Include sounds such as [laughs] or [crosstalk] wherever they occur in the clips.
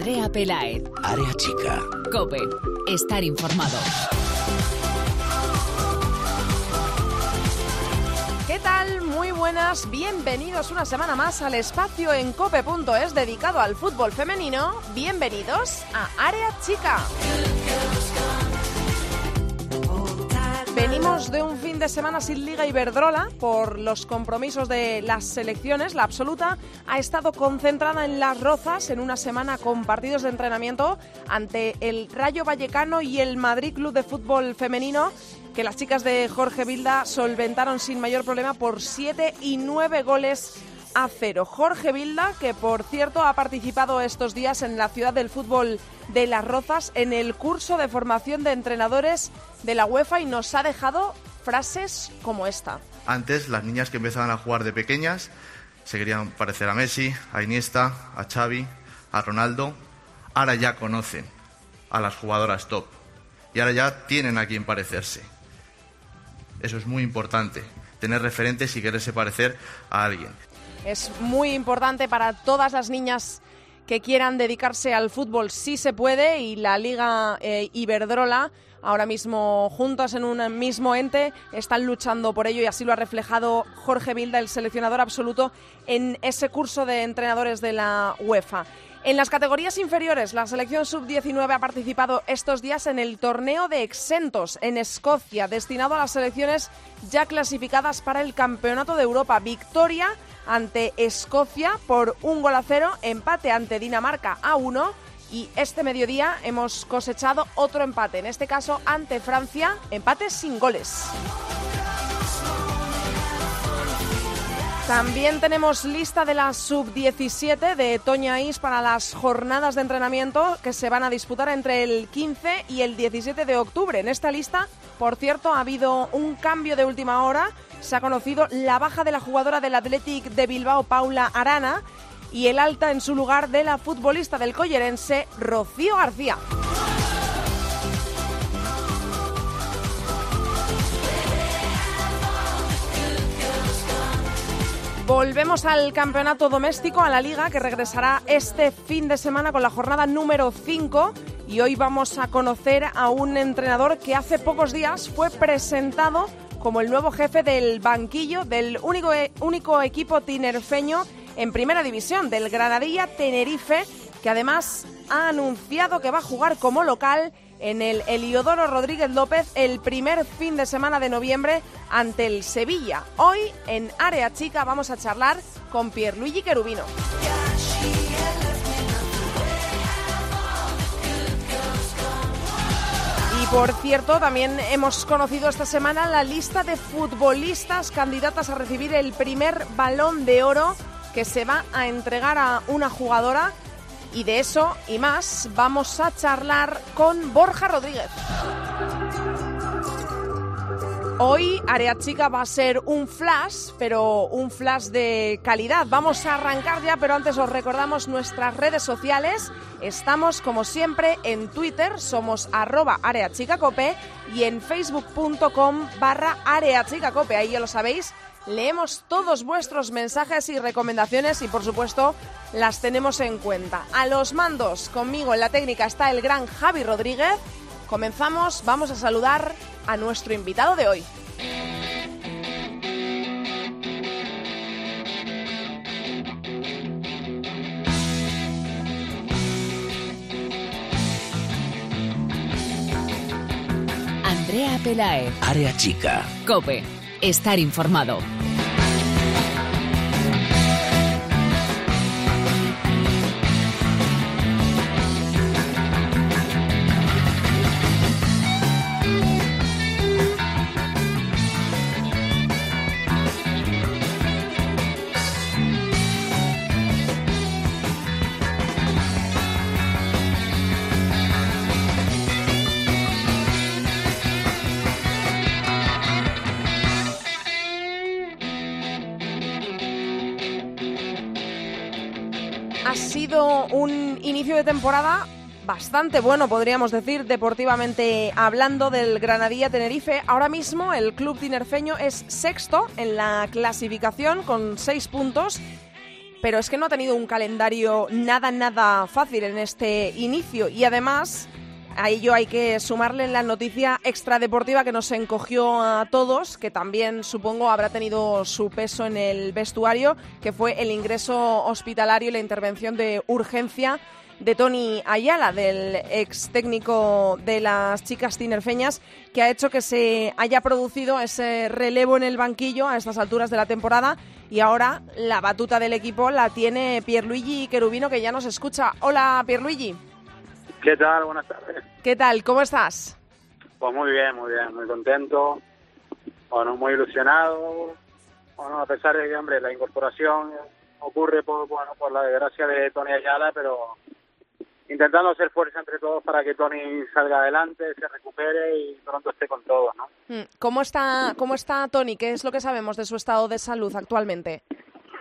Andrea Pelaez. Área chica. Cope. Estar informado. ¿Qué tal? Muy buenas, bienvenidos una semana más al espacio en cope.es dedicado al fútbol femenino. Bienvenidos a Área Chica. Venimos de un fin de semana sin Liga Iberdrola por los compromisos de las selecciones. La absoluta ha estado concentrada en Las Rozas en una semana con partidos de entrenamiento ante el Rayo Vallecano y el Madrid Club de Fútbol Femenino que las chicas de Jorge Vilda solventaron sin mayor problema por 7 y 9 goles a cero. Jorge Vilda, que por cierto ha participado estos días en la ciudad del fútbol de Las Rozas en el curso de formación de entrenadores de la UEFA y nos ha dejado frases como esta. Antes las niñas que empezaban a jugar de pequeñas se querían parecer a Messi, a Iniesta, a Xavi, a Ronaldo. Ahora ya conocen a las jugadoras top y ahora ya tienen a quien parecerse. Eso es muy importante, tener referentes y quererse parecer a alguien. Es muy importante para todas las niñas que quieran dedicarse al fútbol, si se puede, y la Liga eh, Iberdrola ahora mismo juntas en un mismo ente, están luchando por ello y así lo ha reflejado Jorge Vilda, el seleccionador absoluto, en ese curso de entrenadores de la UEFA. En las categorías inferiores, la selección sub-19 ha participado estos días en el torneo de exentos en Escocia, destinado a las selecciones ya clasificadas para el Campeonato de Europa. Victoria ante Escocia por un gol a cero, empate ante Dinamarca a uno y este mediodía hemos cosechado otro empate, en este caso ante Francia, empate sin goles. También tenemos lista de la sub-17 de Toña Is para las jornadas de entrenamiento que se van a disputar entre el 15 y el 17 de octubre. En esta lista, por cierto, ha habido un cambio de última hora. Se ha conocido la baja de la jugadora del Athletic de Bilbao, Paula Arana, y el alta en su lugar de la futbolista del collerense, Rocío García. Volvemos al campeonato doméstico, a la liga, que regresará este fin de semana con la jornada número 5. Y hoy vamos a conocer a un entrenador que hace pocos días fue presentado como el nuevo jefe del banquillo del único, único equipo tinerfeño en primera división, del Granadilla Tenerife, que además ha anunciado que va a jugar como local en el Eliodoro Rodríguez López el primer fin de semana de noviembre ante el Sevilla. Hoy en Área Chica vamos a charlar con Pierluigi Cherubino. Y por cierto, también hemos conocido esta semana la lista de futbolistas candidatas a recibir el primer balón de oro que se va a entregar a una jugadora y de eso y más vamos a charlar con Borja Rodríguez. Hoy Área Chica va a ser un flash, pero un flash de calidad. Vamos a arrancar ya, pero antes os recordamos nuestras redes sociales. Estamos, como siempre, en Twitter, somos arroba areachicacope y en facebook.com barra areachicacope. Ahí ya lo sabéis, leemos todos vuestros mensajes y recomendaciones y por supuesto las tenemos en cuenta. A los mandos, conmigo en la técnica está el gran Javi Rodríguez. Comenzamos, vamos a saludar a nuestro invitado de hoy. Andrea Pelae. Área chica. Cope. Estar informado. Temporada bastante bueno, podríamos decir, deportivamente hablando del Granadilla Tenerife. Ahora mismo el club tinerfeño es sexto en la clasificación con seis puntos pero es que no ha tenido un calendario nada, nada fácil en este inicio y además a ello hay que sumarle la noticia extradeportiva que nos encogió a todos, que también supongo habrá tenido su peso en el vestuario, que fue el ingreso hospitalario y la intervención de urgencia de Tony Ayala, del ex técnico de las chicas tinerfeñas, que ha hecho que se haya producido ese relevo en el banquillo a estas alturas de la temporada y ahora la batuta del equipo la tiene Pierluigi Querubino, que ya nos escucha. Hola, Pierluigi. ¿Qué tal? Buenas tardes. ¿Qué tal? ¿Cómo estás? Pues muy bien, muy bien, muy contento, bueno, muy ilusionado. Bueno, a pesar de que, hombre, la incorporación ocurre por, bueno, por la desgracia de Tony Ayala, pero intentando hacer fuerza entre todos para que Tony salga adelante, se recupere y pronto esté con todos, ¿no? Mm, ¿Cómo está, cómo está Tony? ¿Qué es lo que sabemos de su estado de salud actualmente?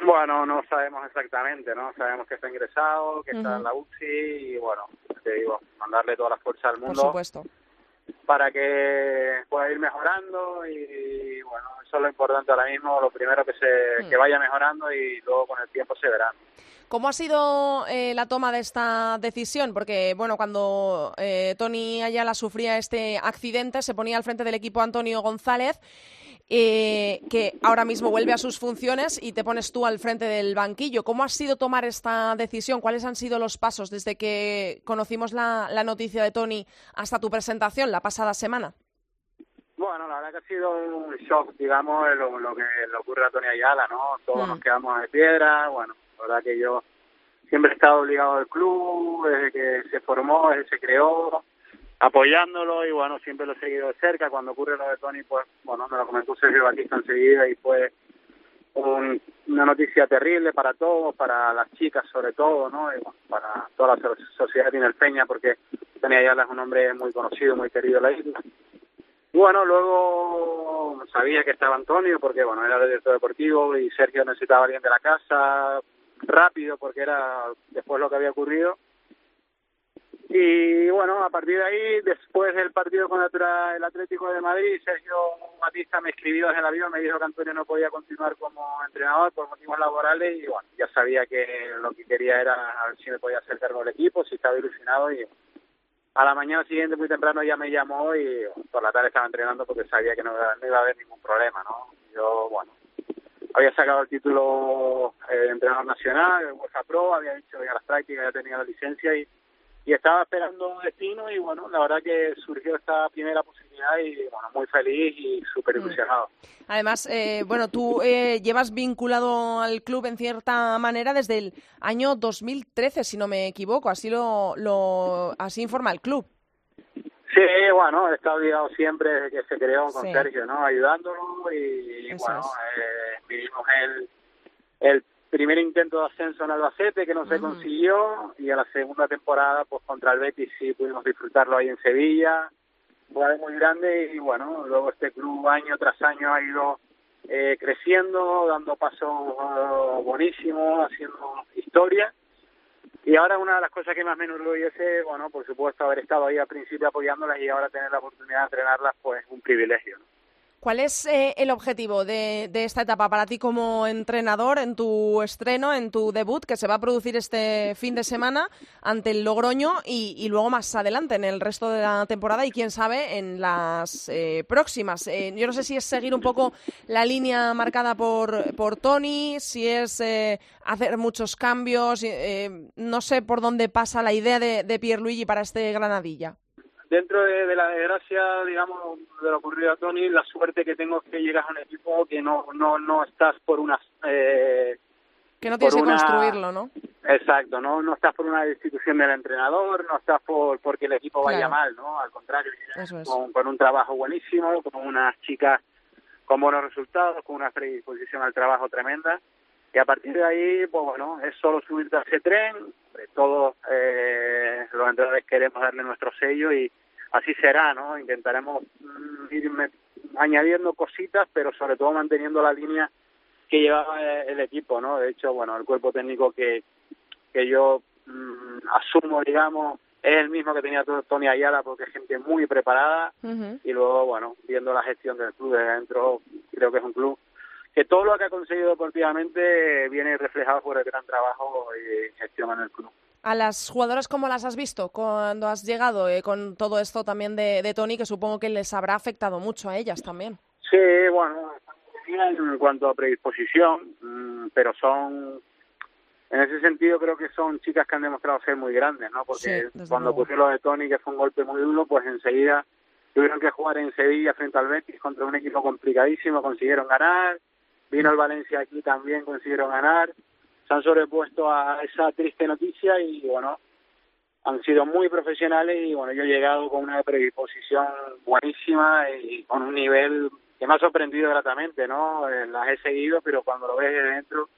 Bueno, no sabemos exactamente, ¿no? Sabemos que está ingresado, que está en la UCI y, bueno, te digo, mandarle toda la fuerza al mundo. Por supuesto. Para que pueda ir mejorando y, bueno, eso es lo importante ahora mismo, lo primero que se Mm. que vaya mejorando y luego con el tiempo se verá. ¿Cómo ha sido eh, la toma de esta decisión? Porque, bueno, cuando eh, Tony Ayala sufría este accidente, se ponía al frente del equipo Antonio González, eh, que ahora mismo vuelve a sus funciones y te pones tú al frente del banquillo. ¿Cómo ha sido tomar esta decisión? ¿Cuáles han sido los pasos desde que conocimos la, la noticia de Tony hasta tu presentación la pasada semana? Bueno, la verdad que ha sido un shock, digamos, lo, lo que le ocurre a Tony Ayala, ¿no? Todos Mm. nos quedamos de piedra, bueno, la verdad que yo siempre he estado obligado al club, desde que se formó, desde que se creó, apoyándolo y bueno, siempre lo he seguido de cerca. Cuando ocurre lo de Tony, pues bueno, me lo comentó Sergio Batista enseguida y fue un- una noticia terrible para todos, para las chicas sobre todo, ¿no? Y, bueno, para toda la so- sociedad tinerfeña, porque Tony Ayala es un hombre muy conocido, muy querido en la isla. Bueno, luego sabía que estaba Antonio, porque bueno, era el director deportivo y Sergio necesitaba alguien de la casa rápido, porque era después lo que había ocurrido. Y bueno, a partir de ahí, después del partido contra el Atlético de Madrid, Sergio Batista me escribió desde el avión, me dijo que Antonio no podía continuar como entrenador por motivos laborales y bueno, ya sabía que lo que quería era a ver si me podía hacer cargo del equipo, si estaba ilusionado y a la mañana siguiente muy temprano ya me llamó y por la tarde estaba entrenando porque sabía que no, no iba a haber ningún problema, ¿no? Yo, bueno, había sacado el título eh, de entrenador nacional, UEFA Pro, había hecho ya las prácticas, ya tenía la licencia y, y estaba esperando un destino y bueno, la verdad que surgió esta primera posibilidad y bueno, muy feliz y súper ilusionado. Además, eh, bueno, tú eh, llevas vinculado al club en cierta manera desde el año 2013, si no me equivoco. Así lo, lo así informa el club. Sí, bueno, he estado ligado siempre desde que se creó con Sí. Sergio, ¿no? Ayudándolo y Eso bueno, eh, vivimos el, el primer intento de ascenso en Albacete que no se Ujú. consiguió y a la segunda temporada pues contra el Betis sí pudimos disfrutarlo ahí en Sevilla, fue muy grande y bueno, luego este club año tras año ha ido eh, creciendo, dando pasos eh, buenísimos, haciendo historia y ahora una de las cosas que más me enorgullece, bueno, por supuesto, haber estado ahí al principio apoyándolas y ahora tener la oportunidad de entrenarlas, pues un privilegio. ¿no? ¿Cuál es eh, el objetivo de, esta etapa para ti como entrenador en tu estreno, en tu debut, que se va a producir este fin de semana ante el Logroño y, y luego más adelante en el resto de la temporada y quién sabe en las eh, próximas? Eh, yo no sé si es seguir un poco la línea marcada por, por Tony, si es eh, hacer muchos cambios, eh, no sé por dónde pasa la idea de, de Pierluigi para este Granadilla. Dentro de, de la desgracia, digamos, de lo ocurrido a Tony, la suerte que tengo es que llegas a un equipo que no no no estás por unas... Eh, Que no tienes que una- construirlo, ¿no? Exacto, no no estás por una destitución del entrenador, no estás por porque el equipo vaya Claro. mal, ¿no? Al contrario, es. con, con un trabajo buenísimo, con unas chicas con buenos resultados, con una predisposición al trabajo tremenda. Y a partir de ahí, pues bueno, es solo subirte a ese tren. Sobre todo eh, los entrenadores queremos darle nuestro sello y así será, ¿no? Intentaremos mm, ir añadiendo cositas, pero sobre todo manteniendo la línea que llevaba eh, el equipo, ¿no? De hecho, bueno, el cuerpo técnico que, que yo mm, asumo, digamos, es el mismo que tenía to- Tony Ayala porque es gente muy preparada y luego, bueno, viendo la gestión del club desde dentro, creo que es un club que todo lo que ha conseguido deportivamente viene reflejado por el gran trabajo y gestión en el club. A las jugadoras, ¿cómo las has visto cuando has llegado eh, con todo esto también de, de Tony, que supongo que les habrá afectado mucho a ellas también? Sí, bueno, en cuanto a predisposición, mm, pero son, en ese sentido creo que son chicas que han demostrado ser muy grandes, ¿no? Porque cuando pusieron lo de Tony, que fue un golpe muy duro, pues enseguida tuvieron que jugar en Sevilla frente al Betis contra un equipo complicadísimo, consiguieron ganar, vino el Valencia aquí también, consiguieron ganar, se han sobrepuesto a esa triste noticia y bueno, han sido muy profesionales y bueno, yo he llegado con una predisposición buenísima y con un nivel que me ha sorprendido gratamente, ¿no? Eh, las he seguido, pero cuando lo ves de dentro,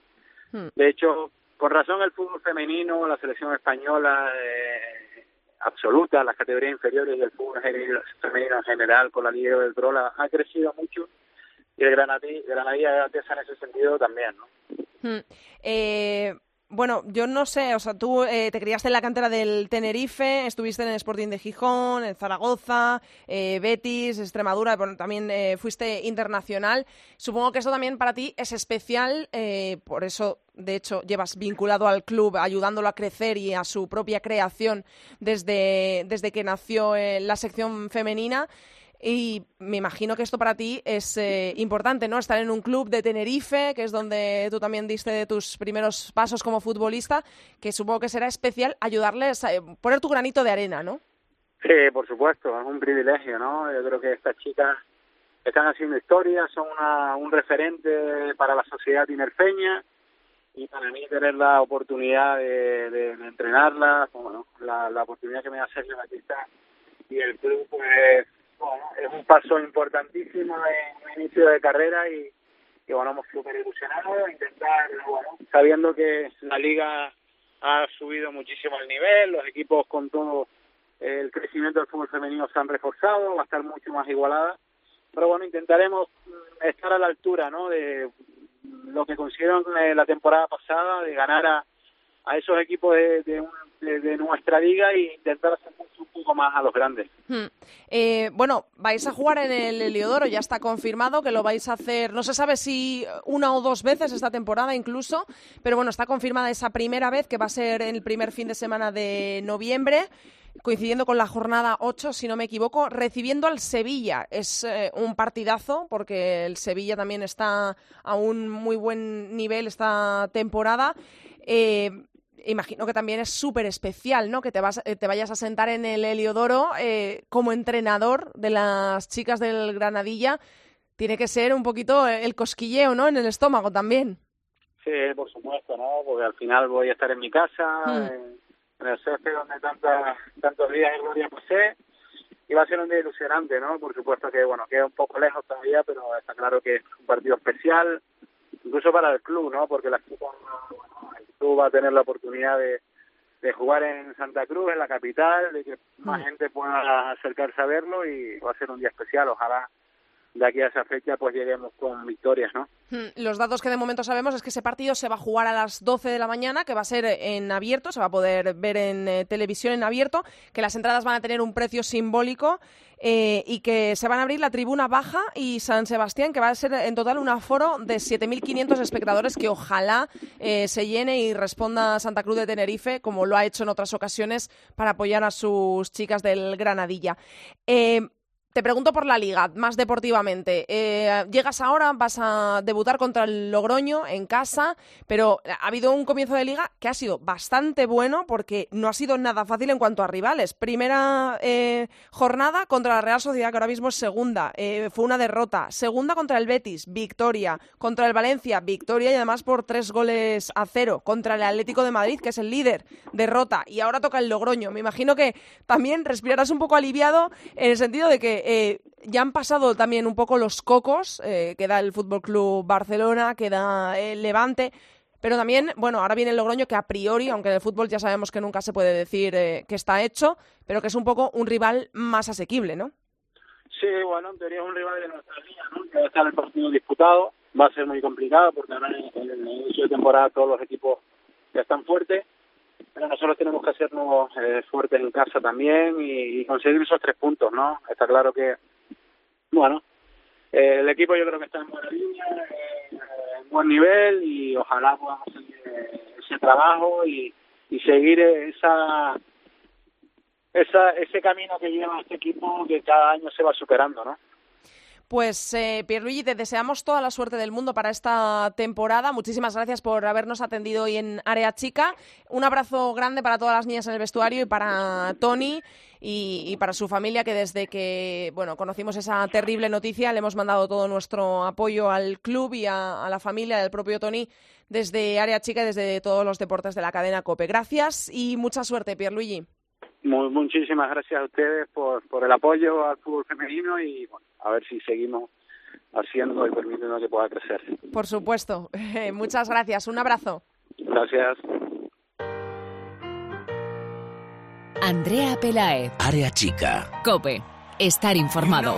hmm. de hecho, con razón el fútbol femenino, la selección española eh, absoluta, las categorías inferiores del fútbol femenino en general, con la Liga del Trola, ha crecido mucho y el Granadilla, Granadilla en ese sentido también, ¿no? Hmm. Eh, bueno, yo no sé, o sea, tú eh, te criaste en la cantera del Tenerife, estuviste en el Sporting de Gijón, en Zaragoza, eh, Betis, Extremadura, bueno, también eh, fuiste internacional. Supongo que eso también para ti es especial, por eso, de hecho, llevas vinculado al club, ayudándolo a crecer y a su propia creación desde, desde que nació la sección femenina. Y me imagino que esto para ti es eh, importante, ¿no? Estar en un club de Tenerife, que es donde tú también diste tus primeros pasos como futbolista, que supongo que será especial ayudarles a eh, poner tu granito de arena, ¿no? Sí, por supuesto, es un privilegio, ¿no? Yo creo que estas chicas están haciendo historia, son una, un referente para la sociedad tinerfeña y para mí tener la oportunidad de, de, entrenarlas, bueno, la, la oportunidad que me da Sergio Batista y el club, pues es un paso importantísimo en inicio de carrera y, y bueno, hemos súper ilusionados, intentar, bueno, sabiendo que la liga ha subido muchísimo el nivel, los equipos con todo el crecimiento del fútbol femenino se han reforzado, va a estar mucho más igualada, pero bueno, intentaremos estar a la altura, ¿no? De lo que consiguieron la temporada pasada, de ganar a, a esos equipos de, nuestra liga e intentar hacer un poco más a los grandes. Hmm. Eh, bueno, vais a jugar en el Heliodoro, ya está confirmado que lo vais a hacer, no se sabe si una o dos veces esta temporada incluso, pero bueno, está confirmada esa primera vez que va a ser el primer fin de semana de noviembre coincidiendo con la jornada 8, si no me equivoco, recibiendo al Sevilla. Es eh, un partidazo porque el Sevilla también está a un muy buen nivel esta temporada. Eh, imagino que también es súper especial, ¿no? Que te, vas, eh, te vayas a sentar en el Heliodoro eh, como entrenador de las chicas del Granadilla. Tiene que ser un poquito el cosquilleo, ¿no? En el estómago también. Sí, por supuesto, ¿no? Porque al final voy a estar en mi casa, hmm. en, el césped donde tanta, tantos días de gloria pasé. Y va a ser un día ilusionante, ¿no? Por supuesto que, bueno, queda un poco lejos todavía, pero está claro que es un partido especial, incluso para el club, ¿no? Porque las chicas, va a tener la oportunidad de, de jugar en Santa Cruz, en la capital, de que más mm. gente pueda acercarse a verlo y va a ser un día especial. Ojalá de aquí a esa fecha pues lleguemos con victorias, ¿no? Hmm, los datos que de momento sabemos es que ese partido se va a jugar a las 12 de la mañana, que va a ser en abierto, se va a poder ver en eh, televisión en abierto, que las entradas van a tener un precio simbólico eh, y que se van a abrir la tribuna baja y San Sebastián, que va a ser en total un aforo de 7.500 espectadores que ojalá eh, se llene y responda Santa Cruz de Tenerife, como lo ha hecho en otras ocasiones, para apoyar a sus chicas del Granadilla. Te pregunto por la liga, más deportivamente. Eh, llegas ahora, vas a debutar contra el Logroño en casa, pero ha habido un comienzo de liga que ha sido bastante bueno porque no ha sido nada fácil en cuanto a rivales. Primera eh, jornada contra la Real Sociedad, que ahora mismo es segunda, eh, fue una derrota. Segunda contra el Betis, victoria. Contra el Valencia, victoria y además por tres goles a cero. Contra el Atlético de Madrid, que es el líder, derrota. Y ahora toca el Logroño. Me imagino que también respirarás un poco aliviado en el sentido de que eh, ya han pasado también un poco los cocos, eh, queda el Fútbol Club Barcelona, queda el Levante, pero también, bueno, ahora viene el Logroño que a priori, aunque en el fútbol ya sabemos que nunca se puede decir eh, que está hecho, pero que es un poco un rival más asequible, ¿no? Sí, bueno, en teoría es un rival de nuestra liga, ¿no? Que va a estar el partido disputado, va a ser muy complicado porque ahora en el inicio de temporada todos los equipos ya están fuertes pero nosotros tenemos hacernos eh, fuertes en casa también y, conseguir esos tres puntos, ¿no? Está claro que, bueno, eh, el equipo yo creo que está en buena línea, eh, en buen nivel y ojalá podamos seguir ese trabajo y, y seguir esa, esa ese camino que lleva este equipo que cada año se va superando, ¿no? Pues eh, Pierluigi, te deseamos toda la suerte del mundo para esta temporada. Muchísimas gracias por habernos atendido hoy en Área Chica. Un abrazo grande para todas las niñas en el vestuario y para Tony y, para su familia, que desde que bueno conocimos esa terrible noticia le hemos mandado todo nuestro apoyo al club y a, la familia del propio Tony desde Área Chica y desde todos los deportes de la cadena COPE. Gracias y mucha suerte, Pierluigi. Muchísimas gracias a ustedes por, por el apoyo al fútbol femenino y bueno, a ver si seguimos haciendo y permitiendo que pueda crecer. Por supuesto. [laughs] Muchas gracias. Un abrazo. Gracias. Andrea Pelaez. Área chica. Cope. Estar informado.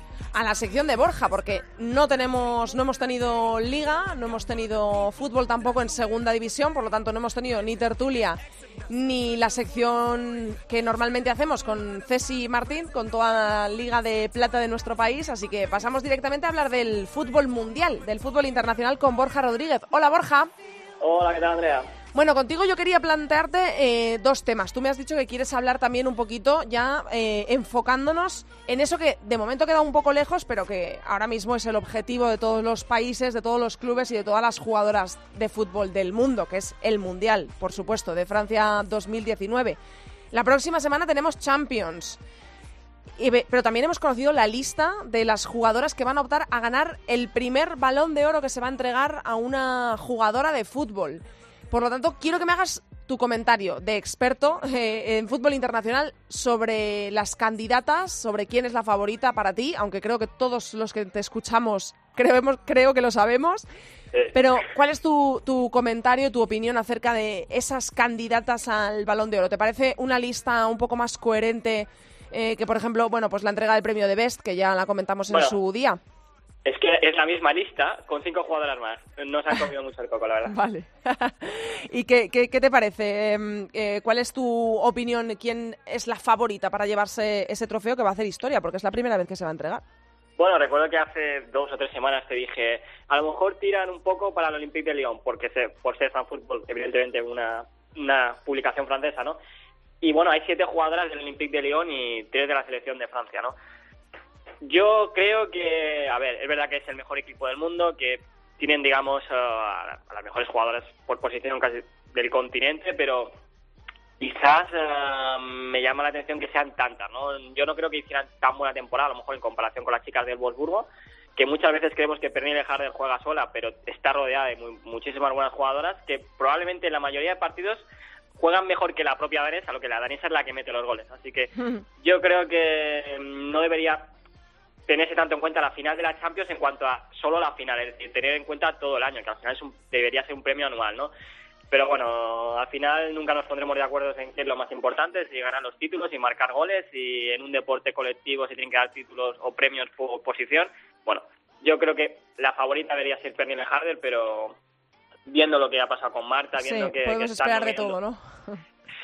a la sección de Borja, porque no tenemos, no hemos tenido liga, no hemos tenido fútbol tampoco en segunda división, por lo tanto no hemos tenido ni tertulia ni la sección que normalmente hacemos con Ceci Martín, con toda la liga de plata de nuestro país, así que pasamos directamente a hablar del fútbol mundial, del fútbol internacional con Borja Rodríguez. Hola Borja. Hola, ¿qué tal Andrea? Bueno, contigo yo quería plantearte eh, dos temas. Tú me has dicho que quieres hablar también un poquito ya eh, enfocándonos en eso que de momento queda un poco lejos, pero que ahora mismo es el objetivo de todos los países, de todos los clubes y de todas las jugadoras de fútbol del mundo, que es el Mundial, por supuesto, de Francia 2019. La próxima semana tenemos Champions. Pero también hemos conocido la lista de las jugadoras que van a optar a ganar el primer balón de oro que se va a entregar a una jugadora de fútbol. Por lo tanto, quiero que me hagas tu comentario de experto eh, en fútbol internacional sobre las candidatas, sobre quién es la favorita para ti, aunque creo que todos los que te escuchamos creemos, creo que lo sabemos. Pero, ¿cuál es tu, tu comentario, tu opinión acerca de esas candidatas al Balón de Oro? ¿Te parece una lista un poco más coherente eh, que, por ejemplo, bueno, pues la entrega del premio de Best, que ya la comentamos en su día? Es que es la misma lista con cinco jugadoras más. No se ha comido mucho el coco, la verdad. Vale. [laughs] ¿Y qué, qué, te parece? Em, eh, ¿Cuál es tu opinión? ¿Quién es la favorita para llevarse ese trofeo que va a hacer historia? Porque es la primera vez que se va a entregar. Bueno, recuerdo que hace dos o tres semanas te dije, a lo mejor tiran un poco para el Olympique de Lyon, porque se, por ser fan fútbol, evidentemente una, una publicación francesa, ¿no? Y bueno, hay siete jugadoras del Olympique de Lyon y tres de la selección de Francia, ¿no? Yo creo que, a ver, es verdad que es el mejor equipo del mundo, que tienen, digamos, a las mejores jugadoras por posición casi del continente, pero quizás eh, me llama la atención que sean tantas, ¿no? Yo no creo que hicieran tan buena temporada, a lo mejor en comparación con las chicas del Wolfsburgo, que muchas veces creemos que Pernille Harder juega sola, pero está rodeada de muchísimas buenas jugadoras que probablemente en la mayoría de partidos juegan mejor que la propia danesa, lo que la danesa es la que mete los goles. Así que [laughs] yo creo que mm, no debería tenerse tanto en cuenta la final de la Champions en cuanto a solo la final, es decir, tener en cuenta todo el año, que al final es un, debería ser un premio anual, ¿no? Pero bueno, al final nunca nos pondremos de acuerdo en qué es lo más importante, si ganar los títulos y marcar goles, y en un deporte colectivo se tienen que dar títulos o premios por posición. Bueno, yo creo que la favorita debería ser Pernille Harder, pero viendo lo que ha pasado con Marta, viendo sí, que, podemos esperar de todo, ¿no?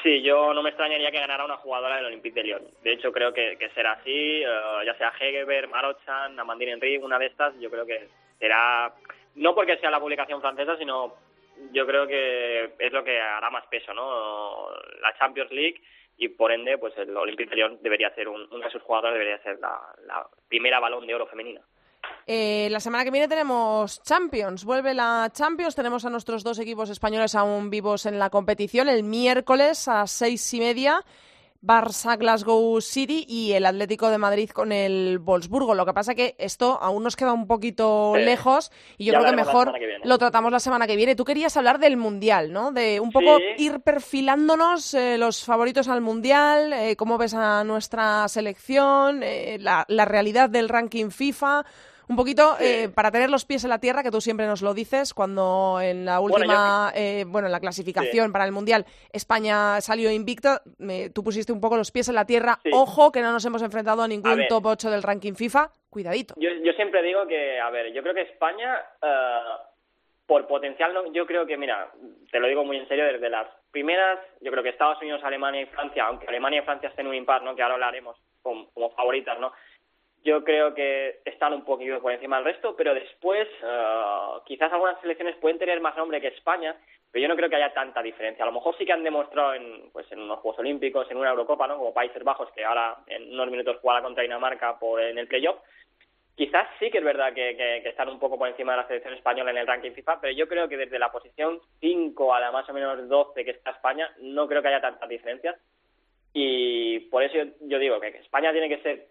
Sí, yo no me extrañaría que ganara una jugadora del Olympique de Lyon. De hecho, creo que, será así, eh, ya sea Hegeberg, Marochan, Amandine Henry, una de estas, yo creo que será, no porque sea la publicación francesa, sino yo creo que es lo que hará más peso, ¿no? La Champions League y por ende, pues el Olympique de Lyon debería ser, un, uno de sus jugadores debería ser la, la primera balón de oro femenina. Eh, la semana que viene tenemos Champions, vuelve la Champions, tenemos a nuestros dos equipos españoles aún vivos en la competición el miércoles a seis y media. Barça Glasgow City y el Atlético de Madrid con el Wolfsburgo. Lo que pasa que esto aún nos queda un poquito lejos y yo creo que mejor lo tratamos la semana que viene. Tú querías hablar del Mundial, ¿no? De un poco ir perfilándonos eh, los favoritos al Mundial, eh, cómo ves a nuestra selección, eh, la, la realidad del ranking FIFA un poquito eh, para tener los pies en la tierra, que tú siempre nos lo dices, cuando en la última, eh, bueno, en la clasificación para el Mundial España salió invicto, tú pusiste un poco los pies en la tierra, ojo que no nos hemos enfrentado a ningún top 8 del ranking FIFA, cuidadito. Yo, yo siempre digo que, a ver, yo creo que España... Eh, por potencial, yo creo que, mira, te lo digo muy en serio, desde las primeras, yo creo que Estados Unidos, Alemania y Francia, aunque Alemania y Francia estén un impar, ¿no? que ahora hablaremos como, como favoritas, ¿no? Yo creo que están un poquito por encima del resto, pero después uh, quizás algunas selecciones pueden tener más nombre que España, pero yo no creo que haya tanta diferencia. A lo mejor sí que han demostrado en, pues, en unos Juegos Olímpicos, en una Eurocopa, ¿no? como Países Bajos, que ahora en unos minutos jugará contra Dinamarca por, en el playoff. Quizás sí que es verdad que, que, están un poco por encima de la selección española en el ranking FIFA, pero yo creo que desde la posición 5 a la más o menos 12 que está España, no creo que haya tantas diferencias. Y por eso yo digo que España tiene que ser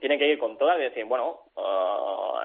tiene que ir con todas y decir, bueno, uh,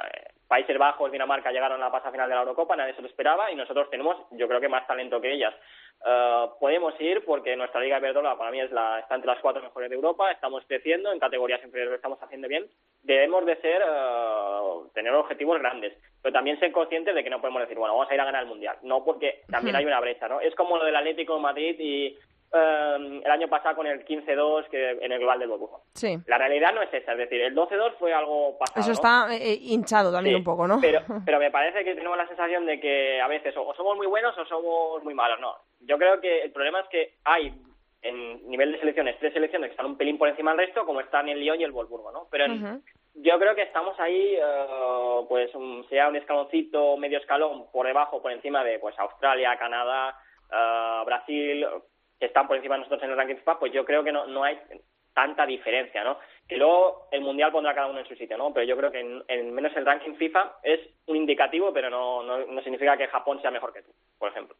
Países Bajos, Dinamarca llegaron a la pasada final de la Eurocopa, nadie se lo esperaba y nosotros tenemos, yo creo que más talento que ellas. Uh, podemos ir porque nuestra Liga Iberdrola para mí es la, está entre las cuatro mejores de Europa, estamos creciendo, en categorías inferiores estamos haciendo bien. Debemos de ser, uh, tener objetivos grandes, pero también ser conscientes de que no podemos decir, bueno, vamos a ir a ganar el Mundial. No, porque también hay una brecha, ¿no? Es como lo del Atlético de Madrid y Em, el año pasado con el 15-2 que en el global del Burbujo. Sí. La realidad no es esa, es decir, el 12-2 fue algo pasado. Eso está eh, eh, hinchado también un poco, ¿no? Pero, [laughs] pero me parece que tenemos la sensación de que a veces o somos muy buenos o somos muy malos. No, yo creo que el problema es que hay en nivel de selecciones tres selecciones que están un pelín por encima del resto, como están el Lyon y el Wolfsburgo, ¿no? Pero yo creo que estamos ahí, uh, pues sea un escaloncito, medio escalón por debajo, por encima de pues Australia, Canadá, uh, Brasil, que están por encima de nosotros en el ranking FIFA, pues yo creo que no, no hay tanta diferencia, ¿no? Que luego el Mundial pondrá cada uno en su sitio, ¿no? Pero yo creo que en, menos el ranking FIFA es un indicativo, pero no, no, significa que Japón sea mejor que tú, por ejemplo.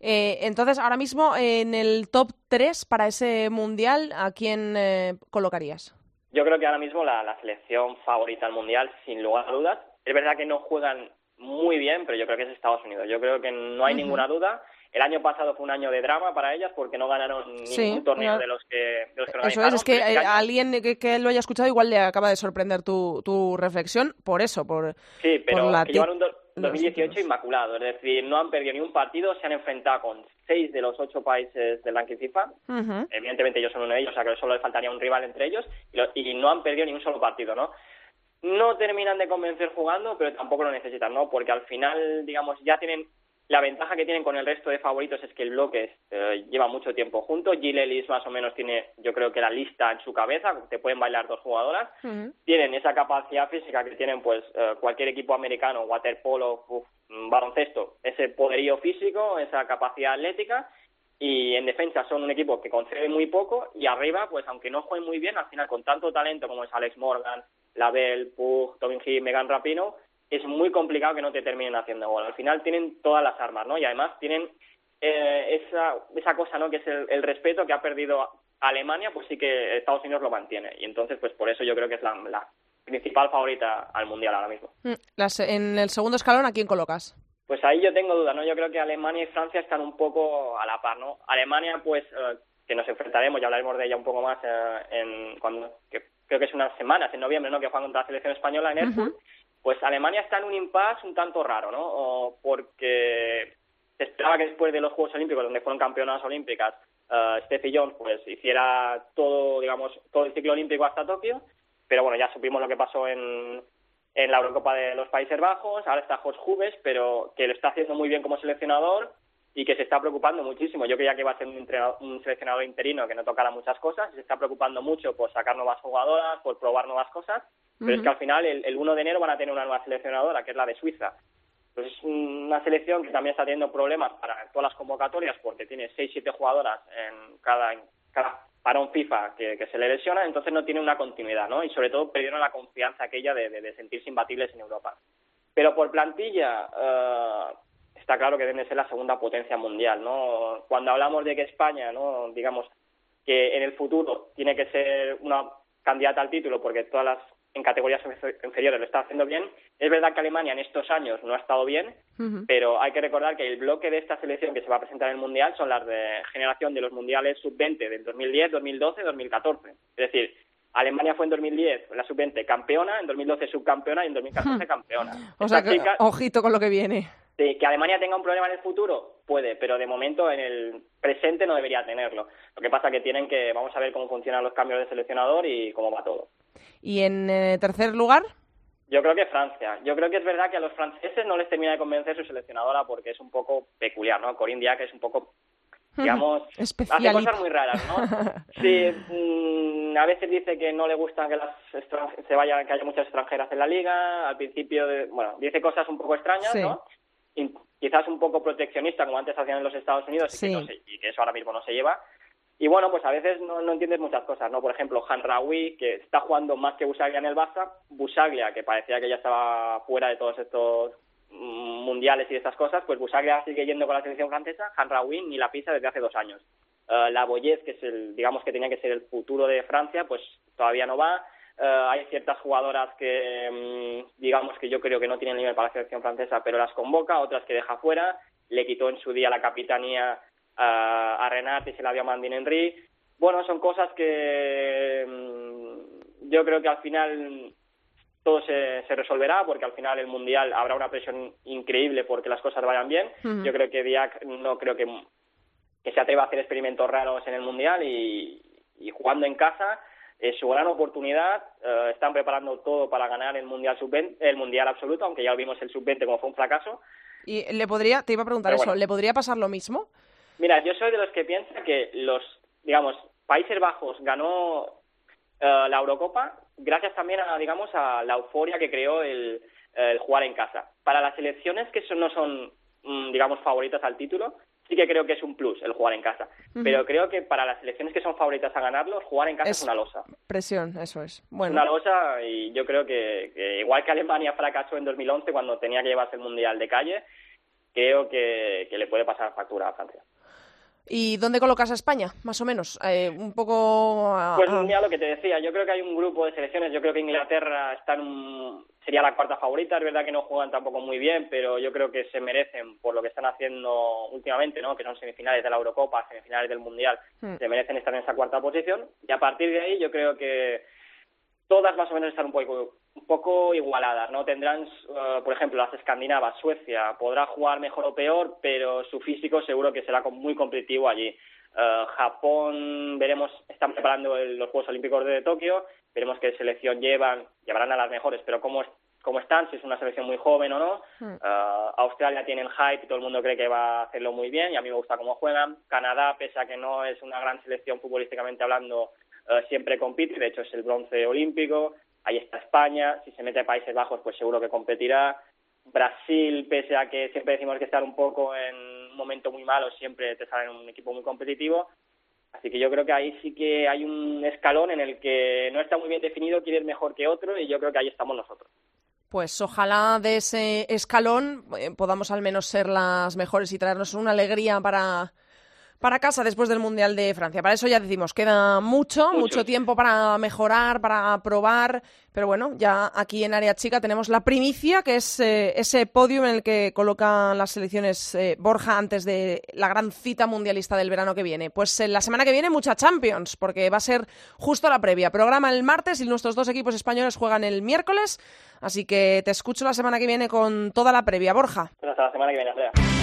Eh, entonces, ahora mismo en el top 3 para ese Mundial, ¿a quién eh, colocarías? Yo creo que ahora mismo la, selección favorita al Mundial, sin lugar a dudas, es verdad que no juegan muy bien, pero yo creo que es Estados Unidos. Yo creo que no hay ninguna duda el año pasado fue un año de drama para ellas porque no ganaron ningún torneo de los que, de los que Eso es, es que este alguien que, lo haya escuchado igual le acaba de sorprender tu, tu reflexión por eso, por Sí, pero que llevaron un 2018 inmaculado, es decir, no han perdido ni un partido, se han enfrentado con seis de los ocho países del ranking FIFA, evidentemente ellos son uno de ellos, o sea que solo le faltaría un rival entre ellos, y, y no han perdido ni un solo partido, ¿no? no terminan de convencer jugando, pero tampoco lo necesitan, ¿no? Porque al final, digamos, ya tienen la ventaja que tienen con el resto de favoritos es que el bloque eh, lleva mucho tiempo junto. Jill Ellis más o menos tiene, yo creo que la lista en su cabeza, te pueden bailar dos jugadoras. Tienen esa capacidad física que tienen pues eh, cualquier equipo americano, waterpolo, baloncesto, ese poderío físico, esa capacidad atlética. Y en defensa son un equipo que concede muy poco y arriba, pues aunque no jueguen muy bien, al final con tanto talento como es Alex Morgan, Label, Pug, Tobin Hill, Megan Rapino, es muy complicado que no te terminen haciendo gol. Al final tienen todas las armas, ¿no? Y además tienen eh, esa, esa cosa, ¿no? Que es el, respeto que ha perdido Alemania, pues sí que Estados Unidos lo mantiene. Y entonces, pues por eso yo creo que es la, principal favorita al Mundial ahora mismo. Mm, en el segundo escalón, ¿a quién colocas? Pues ahí yo tengo dudas, ¿no? Yo creo que Alemania y Francia están un poco a la par, ¿no? Alemania, pues, eh, que nos enfrentaremos, ya hablaremos de ella un poco más eh, en cuando, creo que es unas semanas, en noviembre, ¿no? Que juegan contra la selección española en Erfurt. Pues Alemania está en un impasse un tanto raro, ¿no? porque se esperaba que después de los Juegos Olímpicos, donde fueron campeonas olímpicas, uh, Steffi Jones pues hiciera todo, digamos, todo el ciclo olímpico hasta Tokio, pero bueno, ya supimos lo que pasó en, en la Eurocopa de los Países Bajos, ahora está Jos Hubes, pero que lo está haciendo muy bien como seleccionador y que se está preocupando muchísimo. Yo creía que iba a ser un, un seleccionador interino que no tocara muchas cosas, se está preocupando mucho por sacar nuevas jugadoras, por probar nuevas cosas, pero es que al final, el, 1 de enero van a tener una nueva seleccionadora, que es la de Suiza. Pues es una selección que también está teniendo problemas para todas las convocatorias porque tiene 6-7 jugadoras en cada, cada parón FIFA que, se le lesiona, entonces no tiene una continuidad, ¿no? Y sobre todo perdieron la confianza aquella de, de, sentirse imbatibles en Europa. Pero por plantilla, eh, está claro que debe ser la segunda potencia mundial, ¿no? Cuando hablamos de que España, ¿no? Digamos, que en el futuro tiene que ser una candidata al título porque todas las en categorías inferiores lo está haciendo bien. Es verdad que Alemania en estos años no ha estado bien, pero hay que recordar que el bloque de esta selección que se va a presentar en el Mundial son las de generación de los Mundiales sub-20 del 2010, 2012 y 2014. Es decir, Alemania fue en 2010 la sub-20 campeona, en 2012 subcampeona y en 2014 [laughs] campeona. O sea, que, ojito con lo que viene. Sí, que Alemania tenga un problema en el futuro, puede, pero de momento en el presente no debería tenerlo. Lo que pasa es que tienen que, vamos a ver cómo funcionan los cambios de seleccionador y cómo va todo. ¿Y en eh, tercer lugar? Yo creo que Francia. Yo creo que es verdad que a los franceses no les termina de convencer su seleccionadora porque es un poco peculiar, ¿no? Corinne Diac es un poco, [laughs] digamos, hace cosas muy raras, ¿no? [laughs] Sí, mm, a veces dice que no le gusta que las se vayan, que haya muchas extranjeras en la liga. Al principio, bueno, dice cosas un poco extrañas, ¿no? Quizás un poco proteccionista, como antes hacían en los Estados Unidos, y, que eso ahora mismo no se lleva. Y bueno, pues a veces no, entiendes muchas cosas, ¿no? Por ejemplo, Han Rawi, que está jugando más que Busaglia en el Barça, Busaglia, que parecía que ya estaba fuera de todos estos mm, mundiales y de estas cosas, pues Busaglia sigue yendo con la selección francesa, Han Rawi ni la pisa desde hace dos años. Uh, la Boyez, que es el, digamos que tenía que ser el futuro de Francia, pues todavía no va. Uh, hay ciertas jugadoras que, mm, digamos que yo creo que no tienen nivel para la selección francesa, pero las convoca, otras que deja fuera. Le quitó en su día la capitanía a, Renate y se la dio a Mandine Henry. Bueno, son cosas que mm, yo creo que al final todo se, se, resolverá porque al final el mundial habrá una presión increíble porque las cosas vayan bien. Yo creo que Diac no creo que, que se atreva a hacer experimentos raros en el mundial y, jugando en casa es su gran oportunidad. Eh, están preparando todo para ganar el mundial sub el mundial absoluto, aunque ya vimos el sub 20 como fue un fracaso. Y le podría, te iba a preguntar eso, ¿le podría pasar lo mismo? Mira, yo soy de los que piensa que los, digamos, Países Bajos ganó eh, la Eurocopa gracias también a, digamos, a la euforia que creó el, jugar en casa. Para las selecciones que no son, mm, digamos, favoritas al título, sí que creo que es un plus el jugar en casa. Pero creo que para las selecciones que son favoritas a ganarlo, jugar en casa es, una losa. Presión, eso es. Bueno. Una losa y yo creo que, igual que Alemania fracasó en 2011 cuando tenía que llevarse el Mundial de calle, creo que, que le puede pasar factura a Francia. ¿Y dónde colocas a España, más o menos? Eh, un poco... Pues mira lo que te decía, yo creo que hay un grupo de selecciones, yo creo que Inglaterra está sería la cuarta favorita, es verdad que no juegan tampoco muy bien, pero yo creo que se merecen por lo que están haciendo últimamente, ¿no? que son semifinales de la Eurocopa, semifinales del Mundial, hmm. se merecen estar en esa cuarta posición, y a partir de ahí yo creo que todas más o menos están un poco, un poco igualadas, ¿no? Tendrán, eh, por ejemplo, las escandinavas, Suecia, podrá jugar mejor o peor, pero su físico seguro que será muy competitivo allí. Eh, Japón, veremos, están preparando los Juegos Olímpicos de Tokio, veremos qué selección llevan, llevarán a las mejores, pero cómo, cómo están, si es una selección muy joven o no. Eh, Australia tiene el hype y todo el mundo cree que va a hacerlo muy bien y a mí me gusta cómo juegan. Canadá, pese a que no es una gran selección futbolísticamente hablando, eh, siempre compite, de hecho es el bronce olímpico, ahí está España, si se mete a Países Bajos pues seguro que competirá, Brasil, pese a que siempre decimos que estar un poco en un momento muy malo, siempre te sale un equipo muy competitivo, así que yo creo que ahí sí que hay un escalón en el que no está muy bien definido quién es mejor que otro y yo creo que ahí estamos nosotros. Pues ojalá de ese escalón eh, podamos al menos ser las mejores y traernos una alegría para para casa después del Mundial de Francia. Para eso ya decimos, queda mucho, mucho, tiempo para mejorar, para probar, pero bueno, ya aquí en Área Chica tenemos la primicia, que es eh, ese podio en el que colocan las selecciones eh, Borja antes de la gran cita mundialista del verano que viene. Pues en la semana que viene mucha Champions, porque va a ser justo la previa. Programa el martes y nuestros dos equipos españoles juegan el miércoles, así que te escucho la semana que viene con toda la previa. Borja. hasta la semana que viene, Andrea.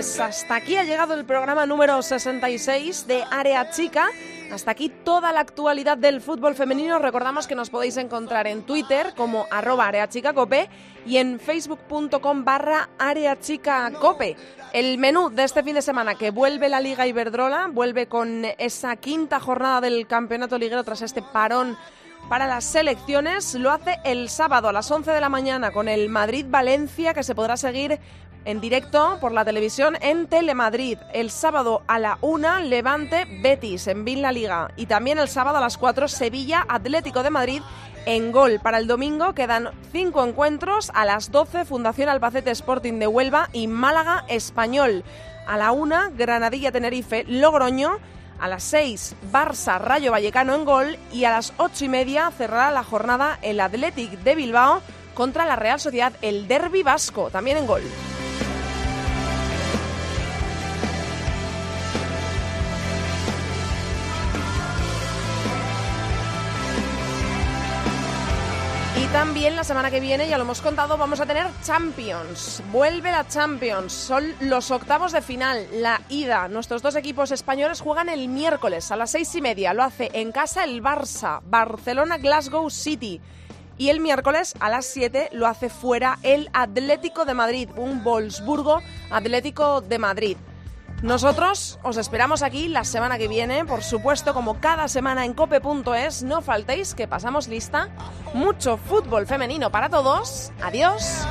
Pues hasta aquí ha llegado el programa número 66 de Área Chica. Hasta aquí toda la actualidad del fútbol femenino. Recordamos que nos podéis encontrar en Twitter como arroba areachicacope y en facebook.com barra areachicacope. El menú de este fin de semana que vuelve la Liga Iberdrola, vuelve con esa quinta jornada del campeonato liguero tras este parón para las selecciones. Lo hace el sábado a las 11 de la mañana con el Madrid-Valencia, que se podrá seguir en directo por la televisión en Telemadrid. El sábado a la 1, Levante Betis en Vin La Liga. Y también el sábado a las 4, Sevilla Atlético de Madrid en gol. Para el domingo quedan cinco encuentros. A las 12, Fundación Albacete Sporting de Huelva y Málaga Español. A la 1, Granadilla Tenerife Logroño. A las 6, Barça Rayo Vallecano en gol. Y a las 8 y media cerrará la jornada el Athletic de Bilbao contra la Real Sociedad, el Derby Vasco, también en gol. También la semana que viene, ya lo hemos contado, vamos a tener Champions. Vuelve la Champions. Son los octavos de final, la ida. Nuestros dos equipos españoles juegan el miércoles a las seis y media. Lo hace en casa el Barça, Barcelona, Glasgow City. Y el miércoles a las 7 lo hace fuera el Atlético de Madrid, un Wolfsburgo Atlético de Madrid. Nosotros os esperamos aquí la semana que viene, por supuesto, como cada semana en cope.es. No faltéis que pasamos lista. Mucho fútbol femenino para todos. Adiós.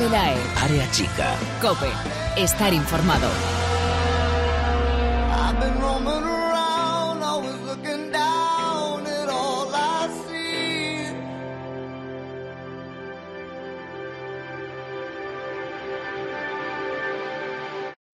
Pelae. Área chica. Cope. Estar informado. I've been.